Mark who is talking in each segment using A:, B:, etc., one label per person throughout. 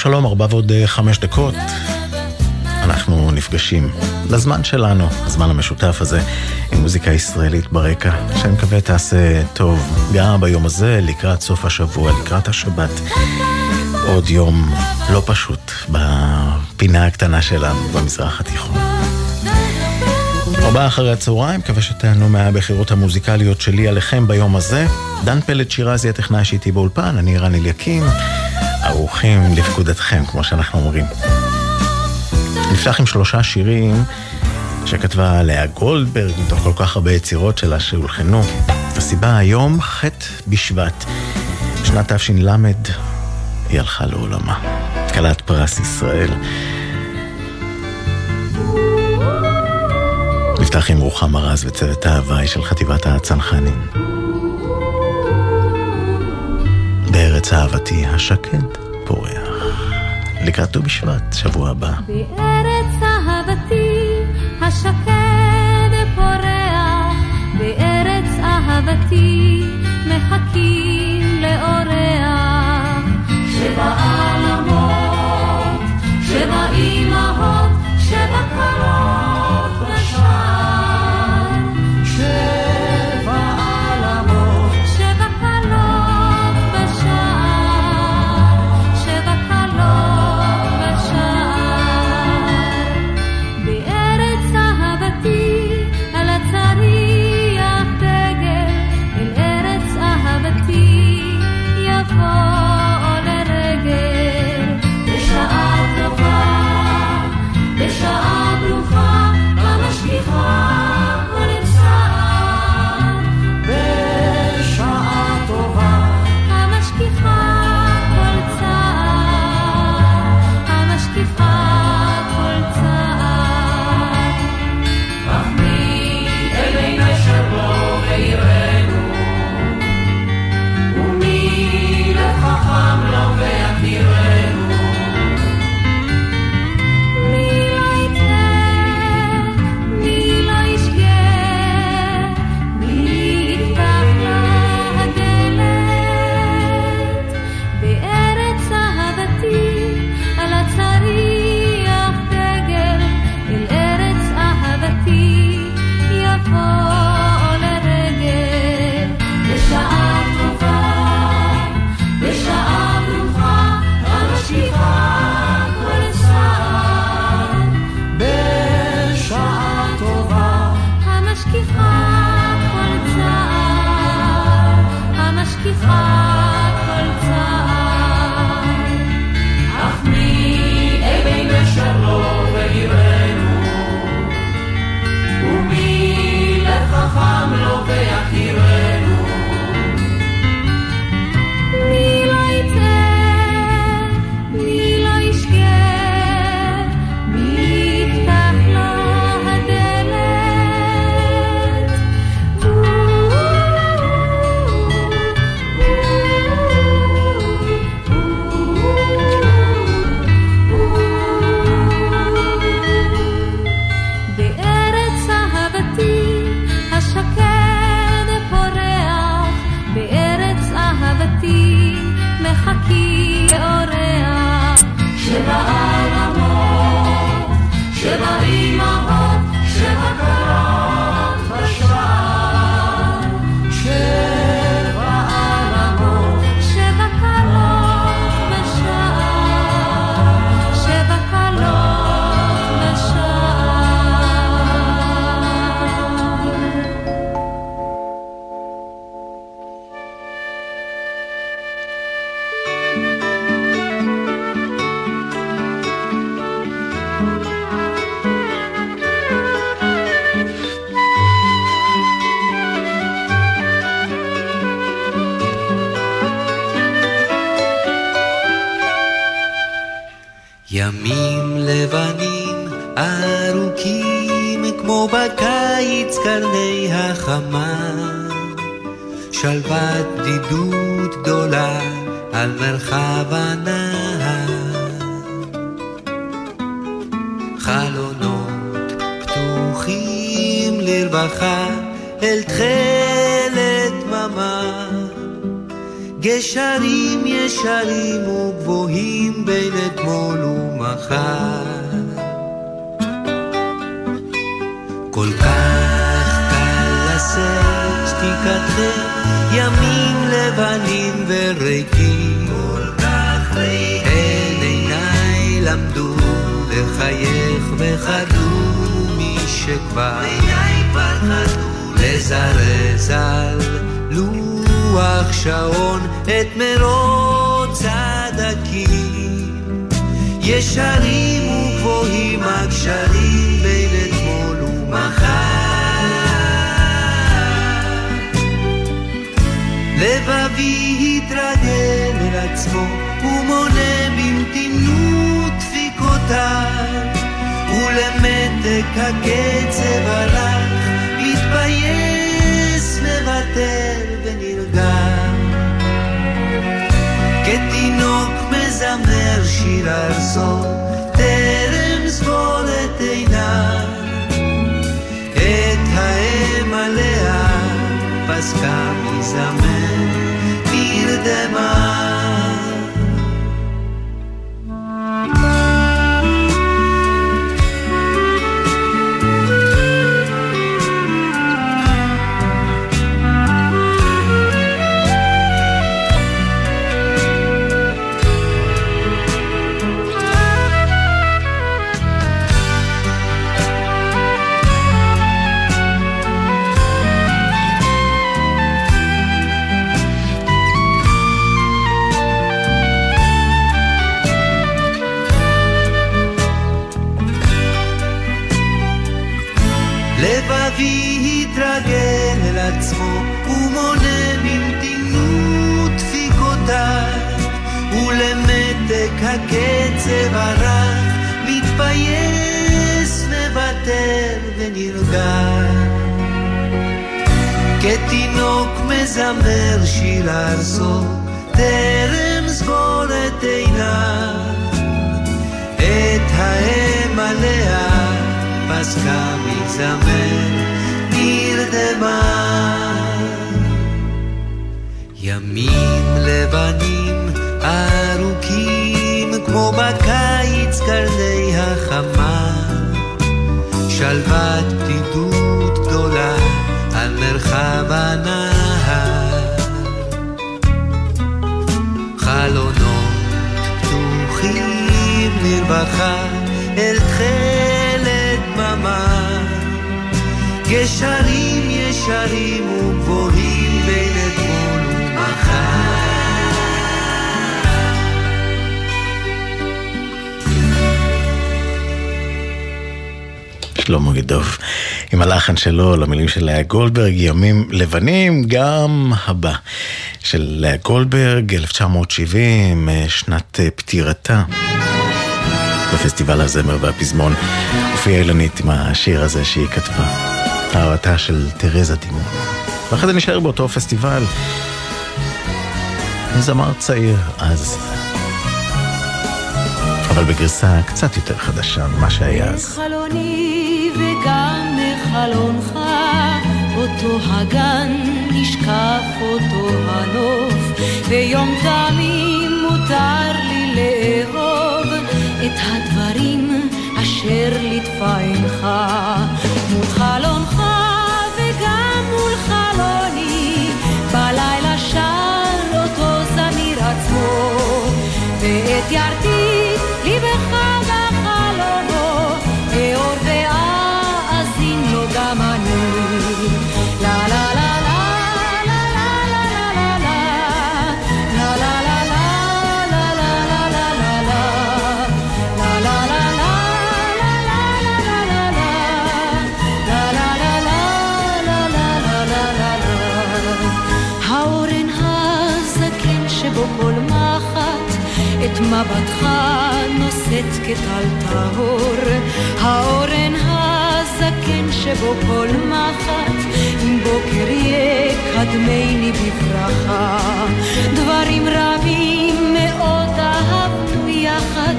A: שלום ארבע ועוד אה, חמש דקות. אנחנו נפגשים לזמן שלנו, הזמן המשותף הזה, עם מוזיקה ישראלית ברקע, שאני מקווה תעשה טוב גם ביום הזה, לקראת סוף השבוע, לקראת השבת. עוד יום לא פשוט בפינה הקטנה שלנו במזרח התיכון. ארבעה אחרי הצהריים, מקווה שתענו מהבחירות המוזיקליות שלי עליכם ביום הזה. דן פלד שירזי הטכנאי שאיתי באולפן, אני רן אליקים. ערוכים לפקודתכם, כמו שאנחנו אומרים. נפתח עם שלושה שירים שכתבה לאה גולדברג, מתוך כל כך הרבה יצירות שלה שהולחנו. הסיבה היום, ח' בשבט, שנת תש"ל, היא הלכה לעולמה. כלת פרס ישראל. נפתח עם רוחמה רז וצוות ההוואי של חטיבת הצנחנים. בארץ אהבתי השקד פורח. לקראת ט"ו בשבט, שבוע הבא.
B: בארץ אהבתי השקד פורח, בארץ אהבתי מחכים לאורח. שבע עלמות, שבע אמהות, שבע קרות
C: ישרים וגבוהים בין אתמול ומחר. כל כך קל לשאת שתיקתכם, ימים לבנים וריקים. כל כך ריקים. הן עיניי למדו לחייך וחדו מי שכבר לזרז על לוח שעון את מרוץ הדקים. ישרים וגבוהים הגשרים בין אתמול ומחר. לבבי התרגל אל עצמו ומונה במתינות דפיקותיו ולמתק הקצב הלך מתבייס, מוותר ונרגע כתינוק מזמר שיר ארצו טרם סבור את עיניו את האם עליה פסקה מזמר נרדמה גשרים ישרים וגבוהים בין אתמול ומחר
A: שלמה גדוב, עם הלחן שלו למילים של לאה גולדברג, ימים לבנים, גם הבא של לאה גולדברג, 1970, שנת אה, פטירתה. בפסטיבל הזמר והפזמון הופיעה אילנית עם השיר הזה שהיא כתבה, אהבתה של תרזה דימון. ואחרי זה נשאר באותו פסטיבל, זמר צעיר אז, אבל בגרסה קצת יותר חדשה ממה שהיה אז.
B: מחלוני וגם מחלונך, אותו הגן נשקף אותו הנוף, ויום תמים מותר לי לאהוב את הדברים אשר ליטפה עינך. מול חלונך וגם מול חלוני, בלילה שר אותו זמיר עצמו, ואת ירתי ליבך מבטך נושאת כטל טהור. האורן הזקן שבו כל מחט אם בוקר יקדמני בברכה. דברים רבים מאוד אהבנו יחד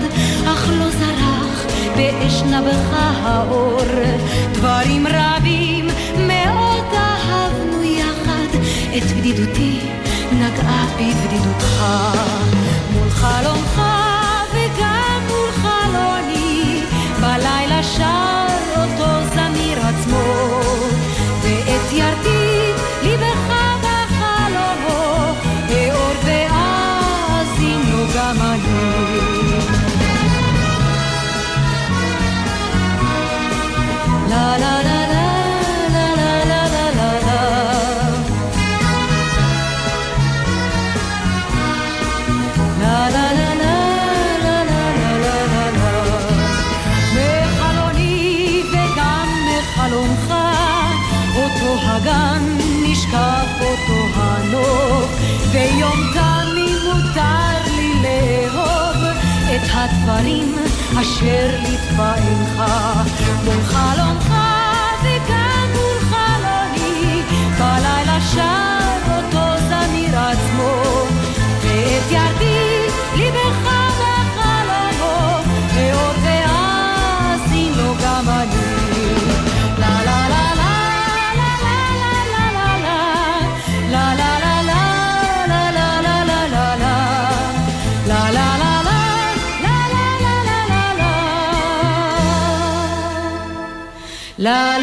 B: אך לא זרח באש נבך האור. דברים רבים מאוד אהבנו יחד את בדידותי נגעה בבדידותך. מול חלומך הגן נשקף אותו הנוף ויום תמים מותר לי לאהוב את הדברים אשר עינך מול חלומך וגם מול חלוני בלילה שר La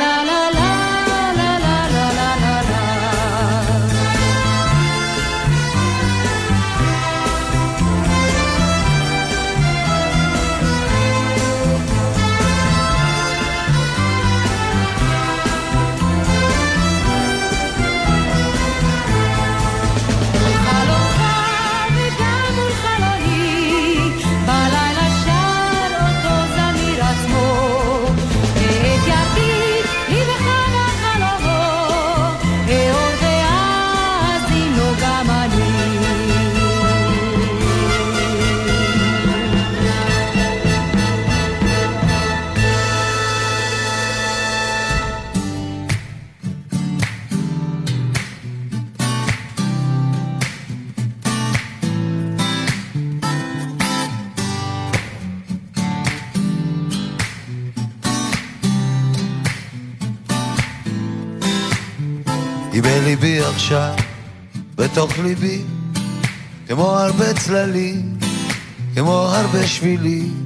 D: עכשיו, בתוך ליבי, כמו הרבה צללים, כמו הרבה שבילים,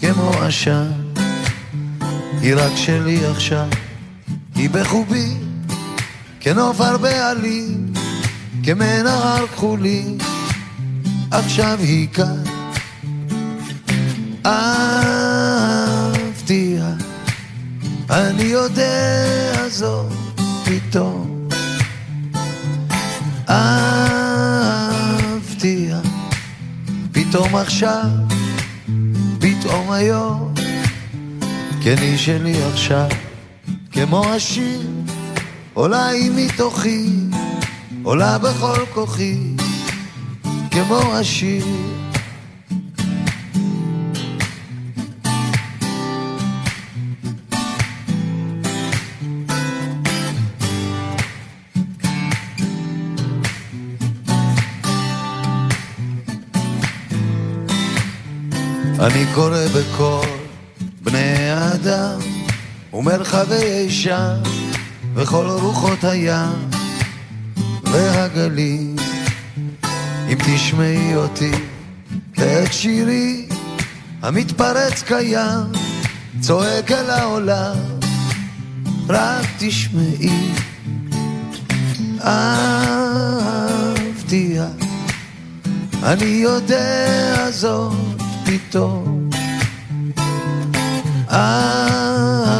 D: כמו עשן. היא רק שלי עכשיו, היא בחובי, כנוף הרבה עלים, כמנהר כחולי, עכשיו היא כאן. אהבתיה, אני יודע זאת. פתאום אהבתיה, פתאום עכשיו, פתאום היום, כן היא שלי עכשיו, כמו השיר, עולה היא מתוכי, עולה בכל כוחי, כמו השיר. אני קורא בכל בני האדם ומרחבי שם וכל רוחות הים והגלים אם תשמעי אותי את שירי המתפרץ קיים צועק אל העולם רק תשמעי. אהבתיה אני יודע זאת פתאום. אהבתיה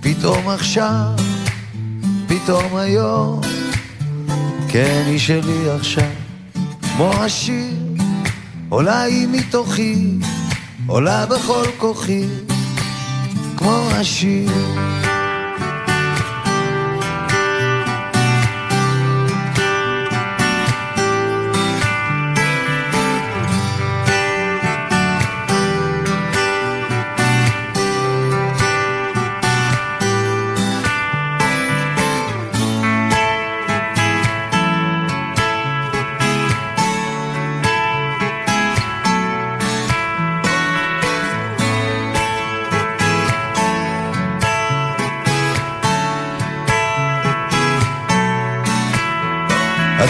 D: פתאום עכשיו, פתאום היום. כן היא שלי עכשיו. כמו השיר עולה היא מתוכי עולה בכל כוחי. כמו השיר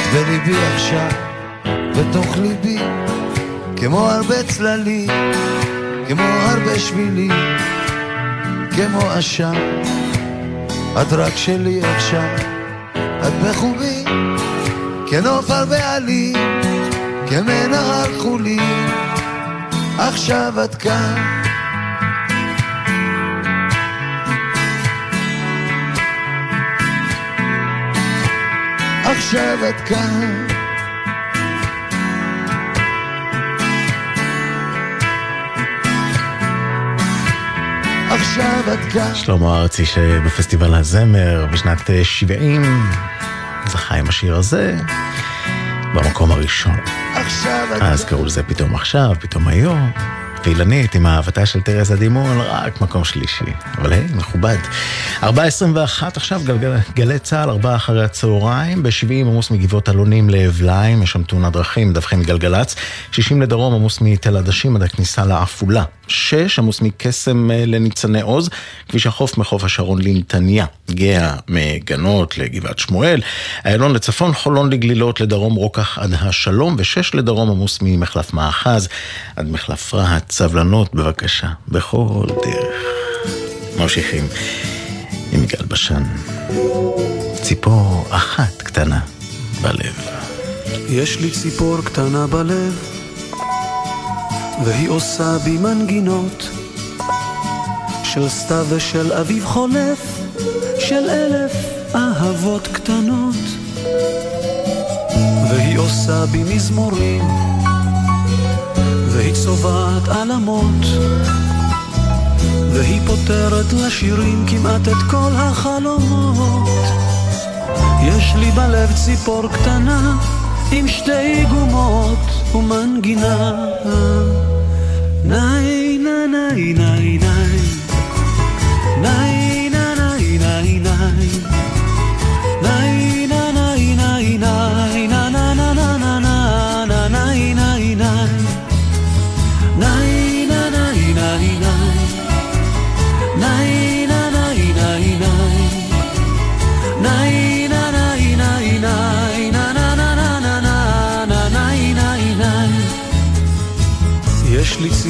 C: את בליבי עכשיו, בתוך ליבי, כמו הרבה צללים, כמו הרבה שבילים, כמו עשן. את רק שלי עכשיו, את בחובי, כנוף על בעלי, כמנהר חולי, עכשיו את כאן. את כאן. עכשיו את כאן.
A: שלמה ארצי שבפסטיבל הזמר בשנת 70 זכה עם השיר הזה במקום הראשון. אז קראו לזה פתאום עכשיו, פתאום היום. ואילנית עם אהבתה של תרזה דימון, רק מקום שלישי. אבל היי, מכובד. 4.21 עכשיו, גלגל, גלי צה"ל, 4 אחרי הצהריים, ב-70 עמוס מגבעות אלונים לאבליים, יש שם תאונת דרכים, מדווחים מגלגלצ. 60 לדרום עמוס מתל עדשים עד הכניסה לעפולה. 6 עמוס מקסם אה, לניצני עוז, כביש החוף מחוף השרון לנתניה. גאה מגנות לגבעת שמואל. איילון לצפון, חולון לגלילות, לדרום רוקח עד השלום, ו-6 לדרום עמוס ממחלף מאחז עד מחלף רהט. סבלנות בבקשה, בכל דרך. ממשיכים עם יגאל בשן. ציפור אחת קטנה בלב.
E: יש לי ציפור קטנה בלב, והיא עושה בי מנגינות של סתיו ושל אביב חולף, של אלף אהבות קטנות. והיא עושה בי מזמורים, והיא צובעת עלמות, והיא פותרת לשירים כמעט את כל החלומות. יש לי בלב ציפור קטנה עם שתי גומות ומנגינה. ניי ניי ניי ניי ניי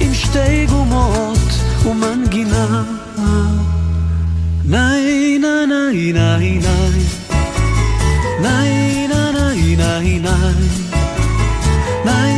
E: עם שתי גומות ומנגינה. ניי ניי ניי ניי ניי ניי ניי ניי ניי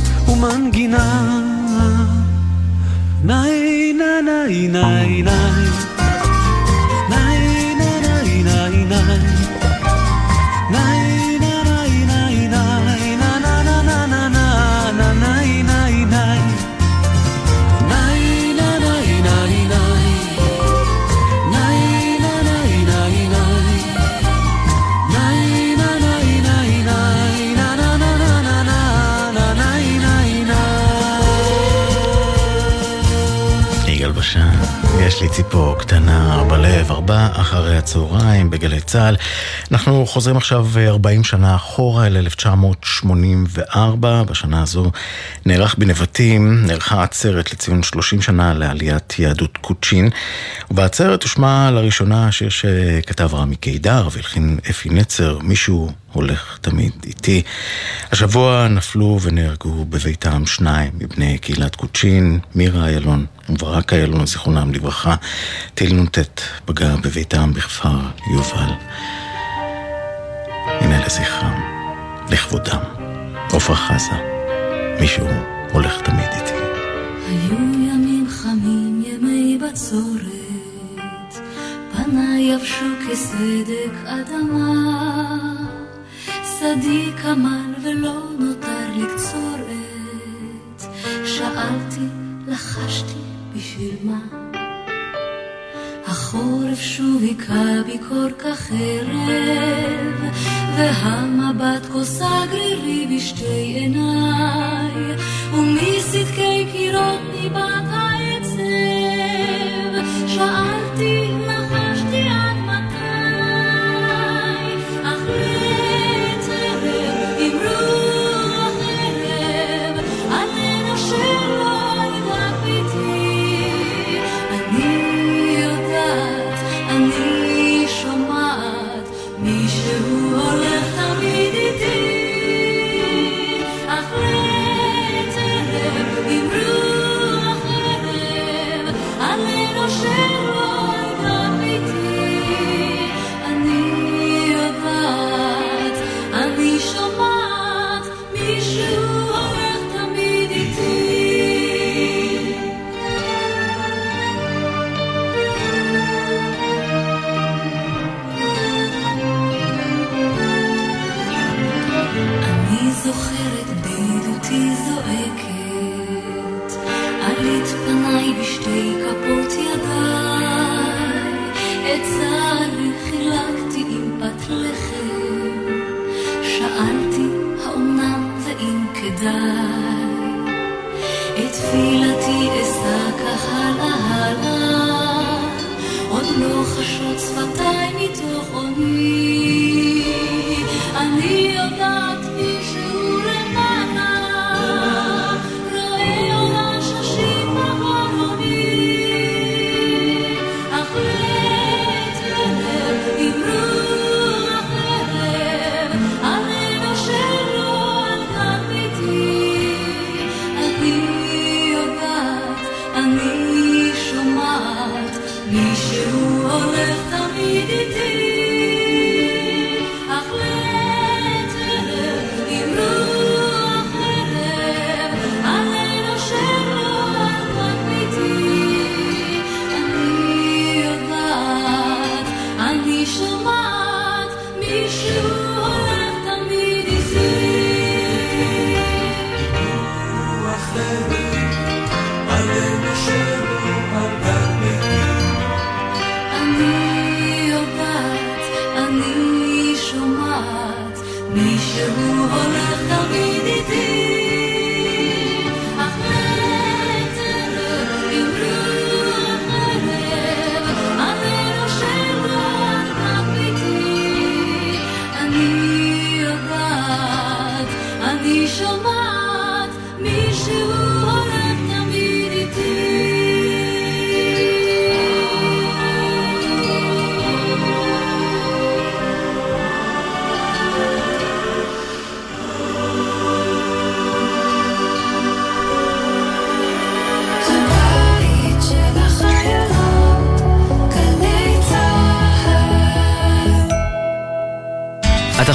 E: ומנגינה. ניי ניי ניי ניי
A: ציפור קטנה בלב, ארבע אחרי הצהריים בגלי צה"ל. אנחנו חוזרים עכשיו 40 שנה אחורה אל 1984. בשנה הזו נערך בנבטים, נערכה עצרת לציון 30 שנה לעליית יהדות קוצ'ין. ובעצרת הושמע לראשונה השיר שכתב רמי קידר והלחין אפי נצר, מישהו הולך תמיד איתי. השבוע נפלו ונהרגו בביתם שניים מבני קהילת קוצ'ין, מירה איילון וברק איילון, זיכרונם לברכה. טיל נ"ט פגע בביתם בכפר יובל. הנה לזכרם, לכבודם, עפרה חזה, מישהו הולך תמיד איתי.
F: היו ימים חמים, ימי בצורת, פניי יבשו כסדק אדמה, שדי כמל ולא נותר לקצורת, שאלתי, לחשתי, בשביל מה? החורף שוב היכה בי כל כך ערב, והמבט כוסה גרירי בשתי עיניי, ומסדקי קירות ניבט עוד לא חשות שפתיי הולך תמיד איתי. אך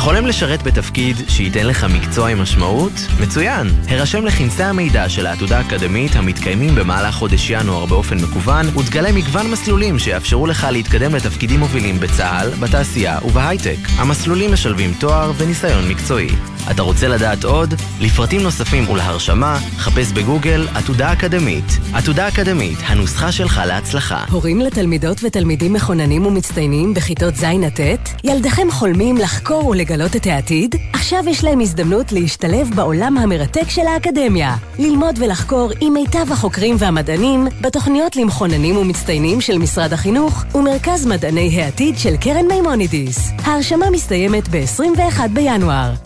G: חולם לשרת בתפקיד שייתן לך מקצוע עם משמעות? מצוין! הרשם לכנסי המידע של העתודה האקדמית המתקיימים במהלך חודש ינואר באופן מקוון ותגלה מגוון מסלולים שיאפשרו לך להתקדם לתפקידים מובילים בצה"ל, בתעשייה ובהייטק. המסלולים משלבים תואר וניסיון מקצועי. אתה רוצה לדעת עוד? לפרטים נוספים ולהרשמה, חפש בגוגל עתודה אקדמית. עתודה אקדמית, הנוסחה שלך להצלחה.
H: הורים לתלמידות ותלמידים מחוננים ומצטיינים בכיתות ז' עד ט'? ילדיכם חולמים לחקור ולגלות לגלות את העתיד? עכשיו יש להם הזדמנות להשתלב בעולם המרתק של האקדמיה. ללמוד ולחקור עם מיטב החוקרים והמדענים בתוכניות למחוננים ומצטיינים של משרד החינוך ומרכז מדעני העתיד של קרן מימונידיס. ההרשמה מסתיימת ב-21 בינואר.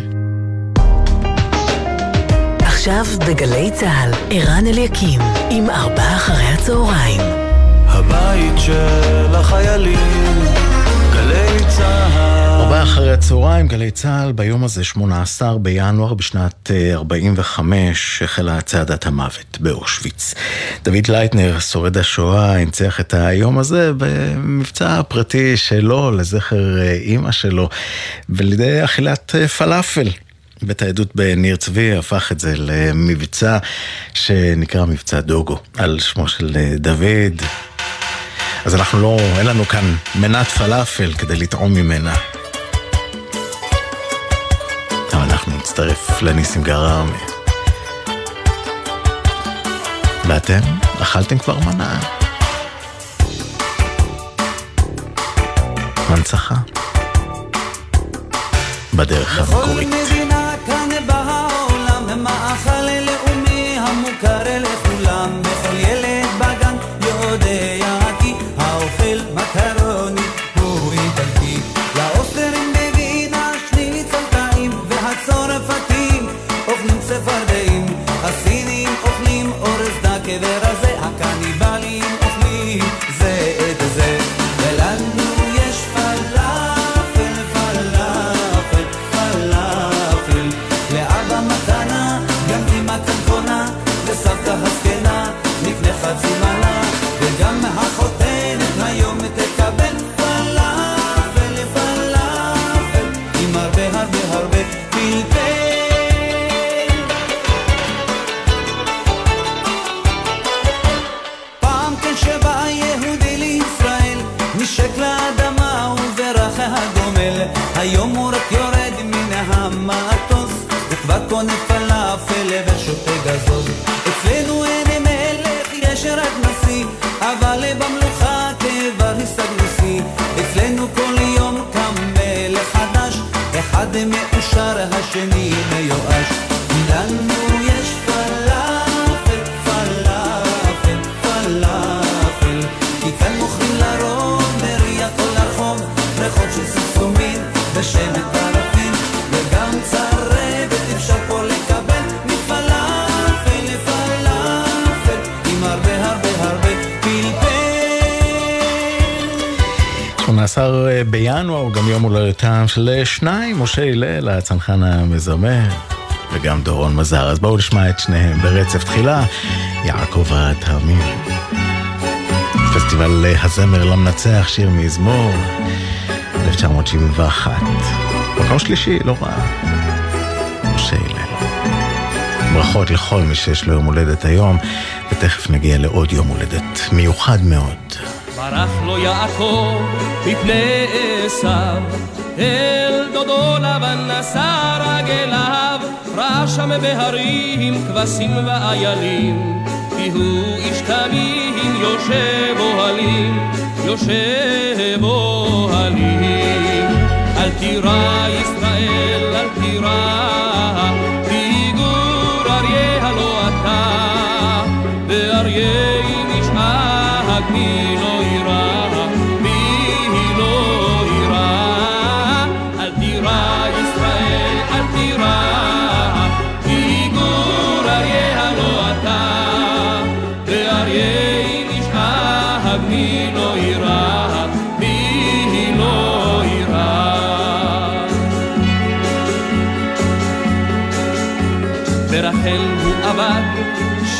H: עכשיו בגלי צה"ל, ערן אליקים, עם ארבעה אחרי הצהריים.
E: הבית של החיילים, גלי צה"ל.
I: ארבעה אחרי הצהריים, גלי צה"ל, ביום הזה, 18 בינואר בשנת אה, 45, החלה צעדת המוות באושוויץ. דוד לייטנר, שורד השואה, הנציח את היום הזה במבצע פרטי שלו, לזכר אה, אימא שלו, על ידי אכילת אה, פלאפל. בית העדות בניר צבי הפך את זה למבצע שנקרא מבצע דוגו, על שמו של אה, דוד. אז אנחנו לא, אין לנו כאן מנת פלאפל כדי לטעום ממנה. אבל אנחנו נצטרף לניסים גרמי. ואתם? אכלתם כבר מנה? מנצחה. בדרך המקורית. בינואר הוא גם יום הולדתם של שניים, משה הלל, הצנחן המזמר, וגם דורון מזר. אז בואו נשמע את שניהם ברצף תחילה, יעקב התמיר. פסטיבל הזמר למנצח, שיר מזמור, 1971. מקום שלישי, לא רע. משה הלל. ברכות לכל מי שיש לו יום הולדת היום, ותכף נגיע לעוד יום הולדת מיוחד מאוד.
J: ברח לו יעקב מפני עשיו, אל דודו לבן נשא רגליו, ראה שם בהרים כבשים ואיילים, כי הוא איש תמים יושב אוהלים, יושב אוהלים. אל תירא ישראל, אל תירא, כי גור אריה הלא אתה, ואריה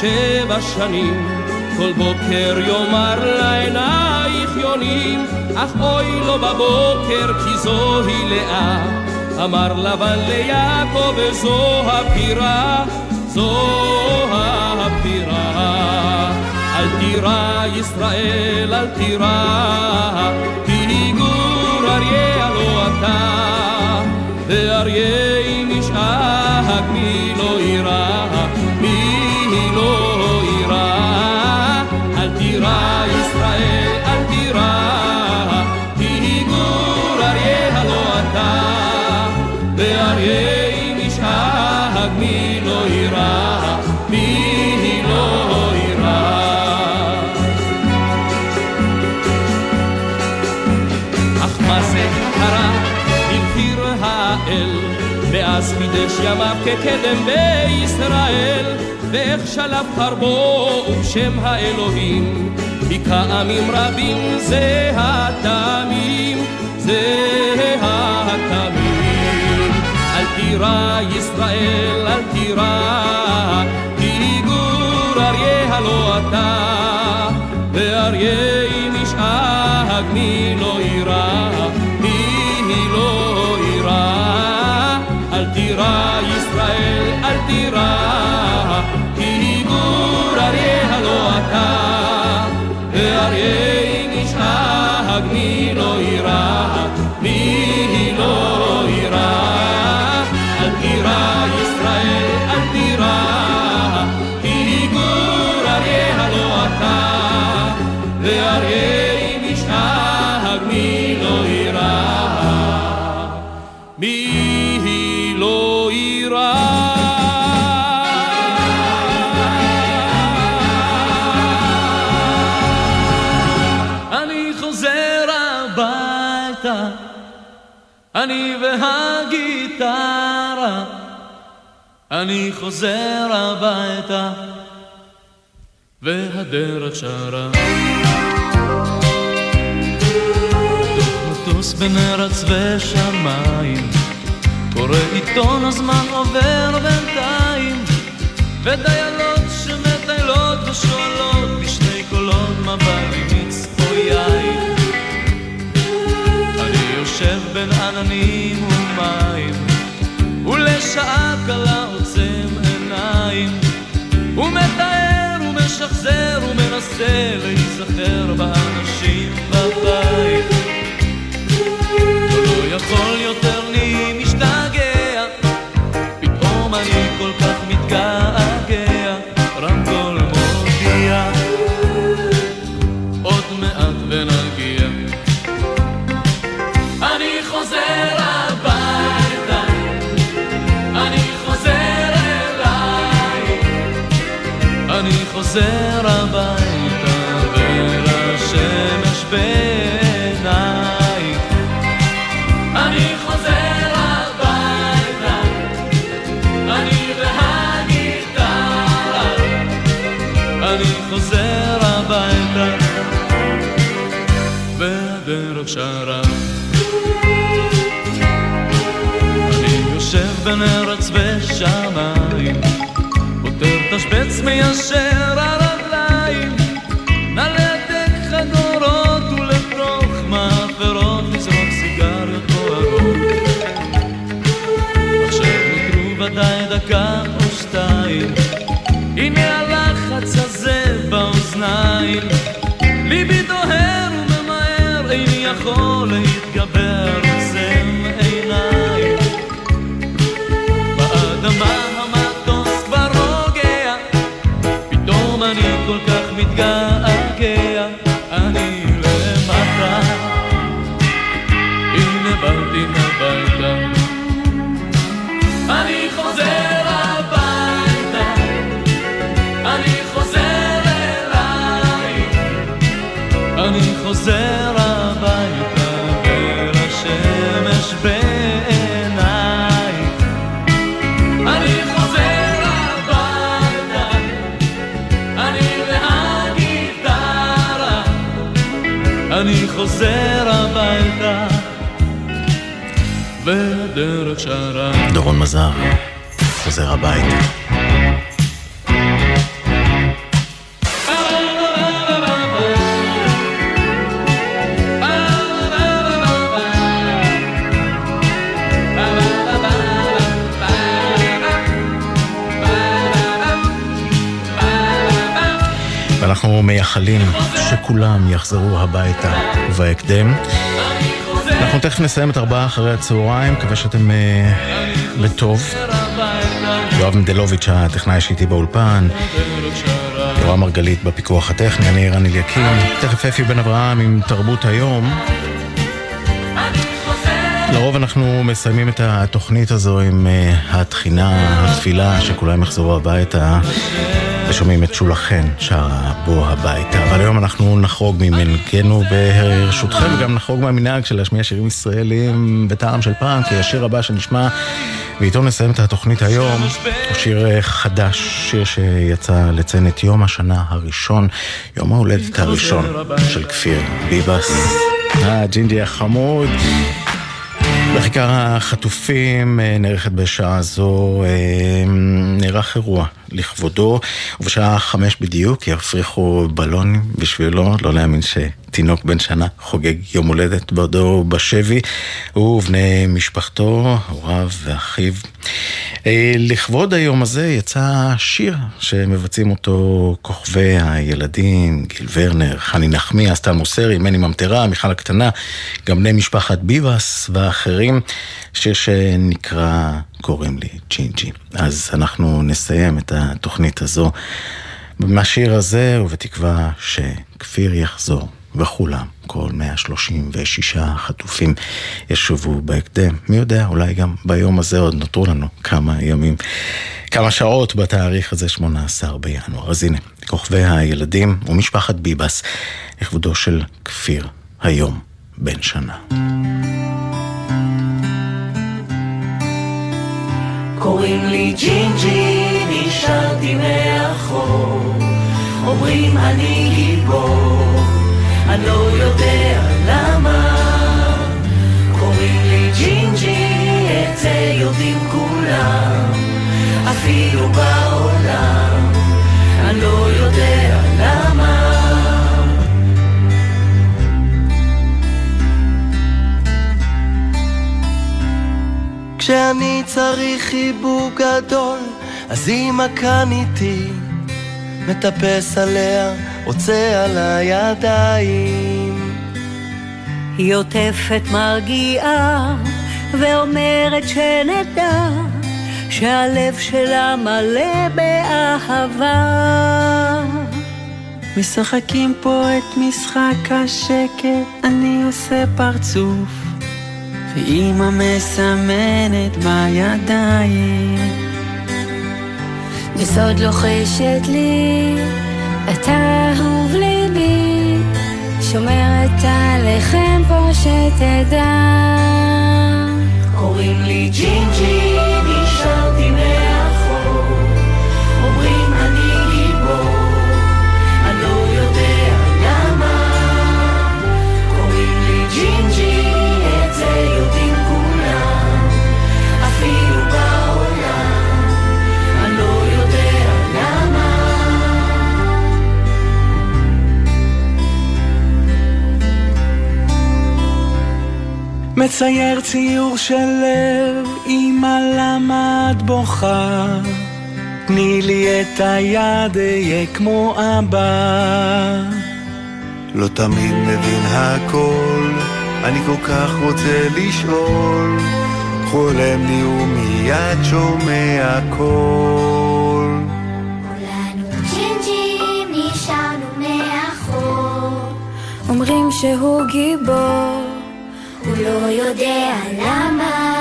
J: שבע שנים, כל בוקר יאמר לעינייך יונים, אך אוי לו בבוקר כי זוהי לאה. אמר לבן ליעקב וזו הפירה, זו הפטירה. אל תירא ישראל, אל תירא, כי גור אריה הלא אתה, ואריה אם ישאג מי לא יירא, תירא ישראל, אל תירא, כי גור אריה הלא אתה, ואריה אם ישאג מי לא יירא, מי לא יירא. אך מה זה קרה? הבהיר האל, ואז חידש ימיו כקדם בישראל, ואיך שלף חרבו ובשם האלוהים, היכה עמים רבים זה התמים, זה התמים. אל תירא ישראל, אל תירא, כי גור אריה הלא אתה, ואריה הלא
K: אני והגיטרה. אני חוזר הביתה, והדרך שרה. מטוס בין ארץ ושמיים, קורא עיתון הזמן עובר בינתיים, ודיילות ולשעה קלה עוצם עיניים, ומתאר ומשחזר ומנסה להיזכר באנשים yourself
A: דורון מזר, חוזר הביתה.
J: אנחנו
A: מייחלים שכולם יחזרו הביתה ובהקדם. אנחנו תכף נסיים את ארבעה אחרי הצהריים, מקווה שאתם בטוב. יואב מנדלוביץ', הטכנאי שאיתי באולפן, יורם מרגלית בפיקוח הטכני, אני רן אליקים, תכף אפי בן אברהם עם תרבות היום. לרוב אנחנו מסיימים את התוכנית הזו עם uh, התחינה, התפילה, שכולם יחזרו הביתה. ושומעים את שולה חן שרה בוא הביתה. אבל היום אנחנו נחרוג ממנהגנו ברשותכם, וגם נחרוג מהמנהג של להשמיע שירים ישראלים בטעם של פעם, כי השיר הבא שנשמע, ואיתו נסיים את התוכנית היום, הוא שיר חדש, שיר שיצא לציין את יום השנה הראשון, יום ההולדת הראשון של כפיר ביבס, הג'ינג'י החמוד. בכיכר החטופים אה, נערכת בשעה זו, אה, נערך אירוע לכבודו, ובשעה חמש בדיוק יפריחו בלונים בשבילו, לא להאמין שתינוק בן שנה חוגג יום הולדת בעודו בשבי, הוא ובני משפחתו, הוריו ואחיו. אה, לכבוד היום הזה יצא שיר שמבצעים אותו כוכבי הילדים, גיל ורנר, חני נחמיאס, טל מוסרי, מני ממטרה, מיכל הקטנה, גם בני משפחת ביבס ואחרים, שיר שנקרא קוראים לי ג'ינג'י. אז אנחנו נסיים את התוכנית הזו מהשיר הזה, ובתקווה שכפיר יחזור. וכולם, כל 136 חטופים ישובו בהקדם. מי יודע, אולי גם ביום הזה עוד נותרו לנו כמה ימים, כמה שעות בתאריך הזה, 18 בינואר. אז הנה, כוכבי הילדים ומשפחת ביבס, לכבודו של כפיר, היום בן שנה.
C: קוראים לי ג'ינג'י, נשארתי מאחור. אומרים אני גיבור, אני לא יודע למה. קוראים לי ג'ינג'י, את זה יודעים כולם, אפילו בעולם. אני לא יודע למה. כשאני צריך חיבוק גדול, אז אמא כאן איתי, מטפס עליה, רוצה על הידיים.
B: היא עוטפת מרגיעה ואומרת שנדע שהלב שלה מלא באהבה.
C: משחקים פה את משחק השקט, אני עושה פרצוף, ואמא מסמנת בידיים.
L: בסוד לוחשת לי, אתה אהוב ליבי, שומרת עליכם פה שתדע.
C: קוראים לי ג'ינג'י, נשארתי מאחור. מצייר ציור של לב, אמא למה את בוכה? תני לי את היד, אהיה כמו אבא.
D: לא תמיד מבין הכל, אני כל כך רוצה לשאול. חולם לי ומיד שומע קול.
L: כולנו ג'ינג'ים נשארנו מאחור,
B: אומרים שהוא גיבור,
L: לא יודע למה.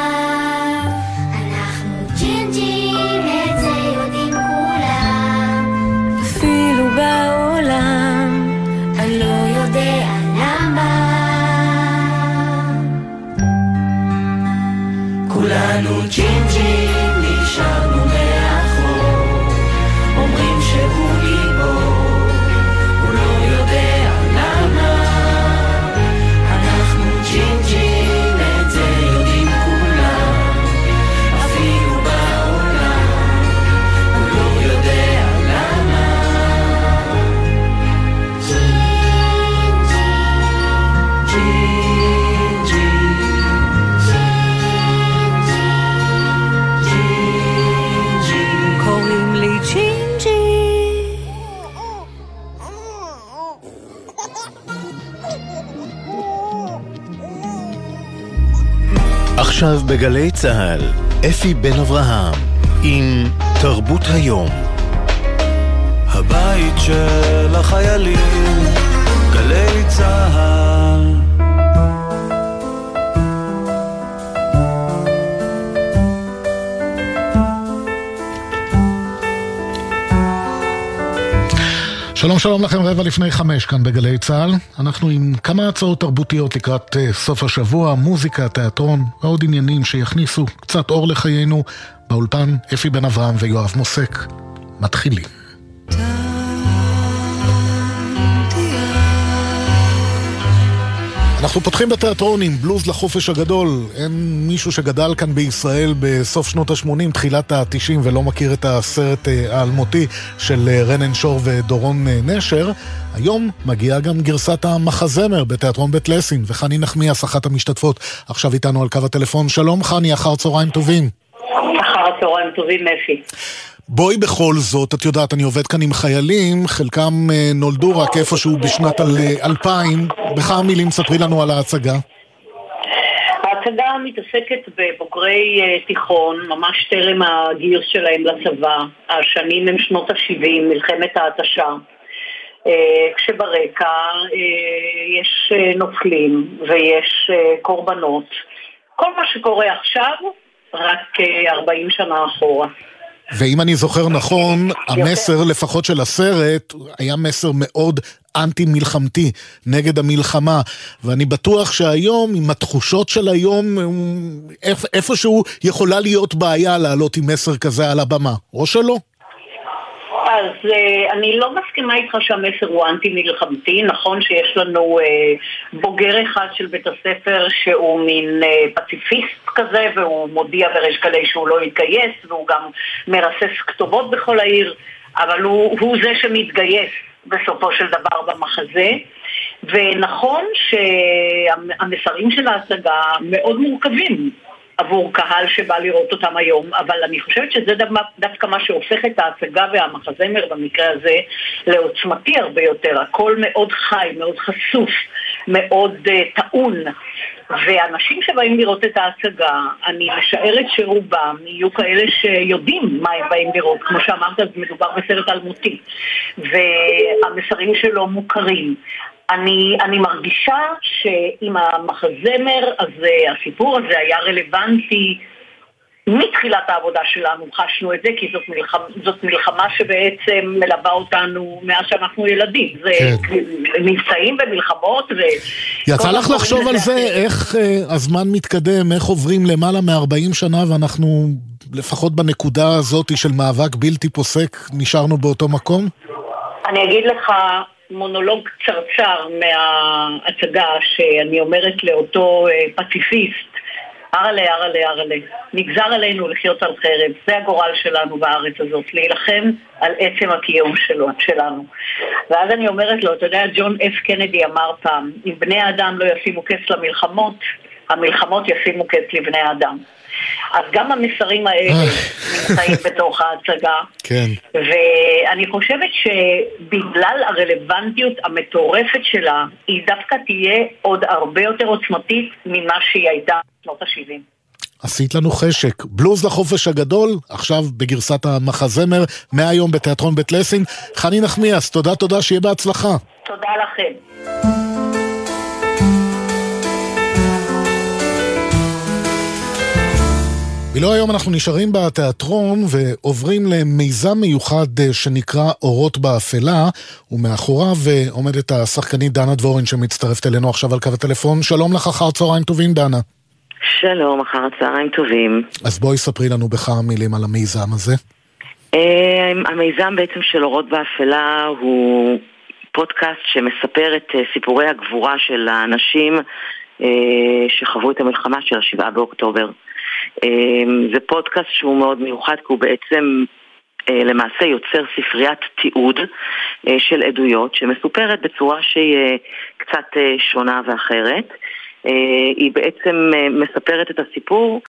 A: בגלי צה"ל, אפי בן אברהם, עם תרבות היום.
C: הבית של החיילים, גלי צה"ל.
M: שלום שלום לכם, רבע לפני חמש כאן בגלי צה"ל. אנחנו עם כמה הצעות תרבותיות לקראת uh, סוף השבוע, מוזיקה, תיאטרון ועוד עניינים שיכניסו קצת אור לחיינו. באולפן אפי בן אברהם ויואב מוסק. מתחילים. אנחנו פותחים בתיאטרון עם בלוז לחופש הגדול. אין מישהו שגדל כאן בישראל בסוף שנות ה-80, תחילת ה-90, ולא מכיר את הסרט אה, האלמותי של אה, רנן שור ודורון אה, נשר. היום מגיעה גם גרסת המחזמר בתיאטרון בית לסין, וחני נחמיאס, אחת המשתתפות, עכשיו איתנו על קו הטלפון. שלום חני, אחר צהריים טובים.
N: אחר הצהריים טובים, אפי.
M: בואי בכל זאת, את יודעת, אני עובד כאן עם חיילים, חלקם אה, נולדו רק איפשהו בשנת על, אה, 2000. בכמה מילים ספרי לנו על ההצגה.
N: ההצגה מתעסקת בבוגרי אה, תיכון, ממש טרם הגיוס שלהם לצבא. השנים הם שנות ה-70, מלחמת ההתשה. כשברקע יש נופלים ויש קורבנות. כל מה שקורה עכשיו, רק אה, 40 שנה אחורה.
M: ואם אני זוכר נכון, המסר לפחות של הסרט היה מסר מאוד אנטי-מלחמתי, נגד המלחמה. ואני בטוח שהיום, עם התחושות של היום, איפ, איפשהו יכולה להיות בעיה לעלות עם מסר כזה על הבמה, או שלא?
N: אז uh, אני לא מסכימה איתך שהמסר הוא אנטי-מלחמתי. נכון שיש לנו uh, בוגר אחד של בית הספר שהוא מין uh, פציפיסט כזה, והוא מודיע בריש גלי שהוא לא יתגייס, והוא גם מרסס כתובות בכל העיר, אבל הוא, הוא זה שמתגייס בסופו של דבר במחזה. ונכון שהמסרים של ההצגה מאוד מורכבים. עבור קהל שבא לראות אותם היום, אבל אני חושבת שזה דווקא מה שהופך את ההצגה והמחזמר במקרה הזה לעוצמתי הרבה יותר. הכל מאוד חי, מאוד חשוף, מאוד uh, טעון. ואנשים שבאים לראות את ההצגה, אני משערת שרובם יהיו כאלה שיודעים מה הם באים לראות. כמו שאמרת, מדובר בסרט אלמותי, והמסרים שלו מוכרים. אני, אני מרגישה שעם המחזמר הזה, הסיפור הזה היה רלוונטי מתחילת העבודה שלנו, חשנו את זה, כי זאת, מלחמה, זאת מלחמה שבעצם מלווה אותנו מאז שאנחנו ילדים. זה כן. מבצעים ומלחמות ו...
M: יצא לך לחשוב על זה, איך uh, הזמן מתקדם, איך עוברים למעלה מ-40 שנה ואנחנו, לפחות בנקודה הזאת של מאבק בלתי פוסק, נשארנו באותו מקום?
N: אני אגיד לך... מונולוג קצרצר מההצגה שאני אומרת לאותו פציפיסט ארלה, ארלה, ארלה. נגזר עלינו לחיות על חרב, זה הגורל שלנו בארץ הזאת, להילחם על עצם הקיום שלו, שלנו. ואז אני אומרת לו, אתה יודע, ג'ון אף קנדי אמר פעם, אם בני האדם לא ישימו קץ למלחמות, המלחמות ישימו קץ לבני האדם. אז גם המסרים האלה נמצאים בתוך ההצגה.
M: כן.
N: ואני חושבת שבגלל הרלוונטיות המטורפת שלה, היא דווקא תהיה עוד הרבה יותר עוצמתית ממה שהיא הייתה בשנות ה-70.
M: עשית לנו חשק. בלוז לחופש הגדול, עכשיו בגרסת המחזמר, מהיום בתיאטרון בית לסין. חני נחמיאס, תודה תודה, שיהיה בהצלחה.
N: תודה לכם.
M: ולא היום אנחנו נשארים בתיאטרון ועוברים למיזם מיוחד אה, שנקרא אורות באפלה, ומאחוריו אה, עומדת השחקנית דנה דבורין שמצטרפת אלינו עכשיו על קו הטלפון. שלום לך, אחר צהריים טובים, דנה.
O: שלום, אחר צהריים טובים.
M: אז בואי ספרי לנו בכמה מילים על המיזם הזה.
O: אה, המיזם בעצם של אורות באפלה הוא פודקאסט שמספר את סיפורי הגבורה של האנשים שחוו את המלחמה של השבעה באוקטובר. זה פודקאסט שהוא מאוד מיוחד כי הוא בעצם למעשה יוצר ספריית תיעוד של עדויות שמסופרת בצורה שהיא קצת שונה ואחרת. היא בעצם מספרת את הסיפור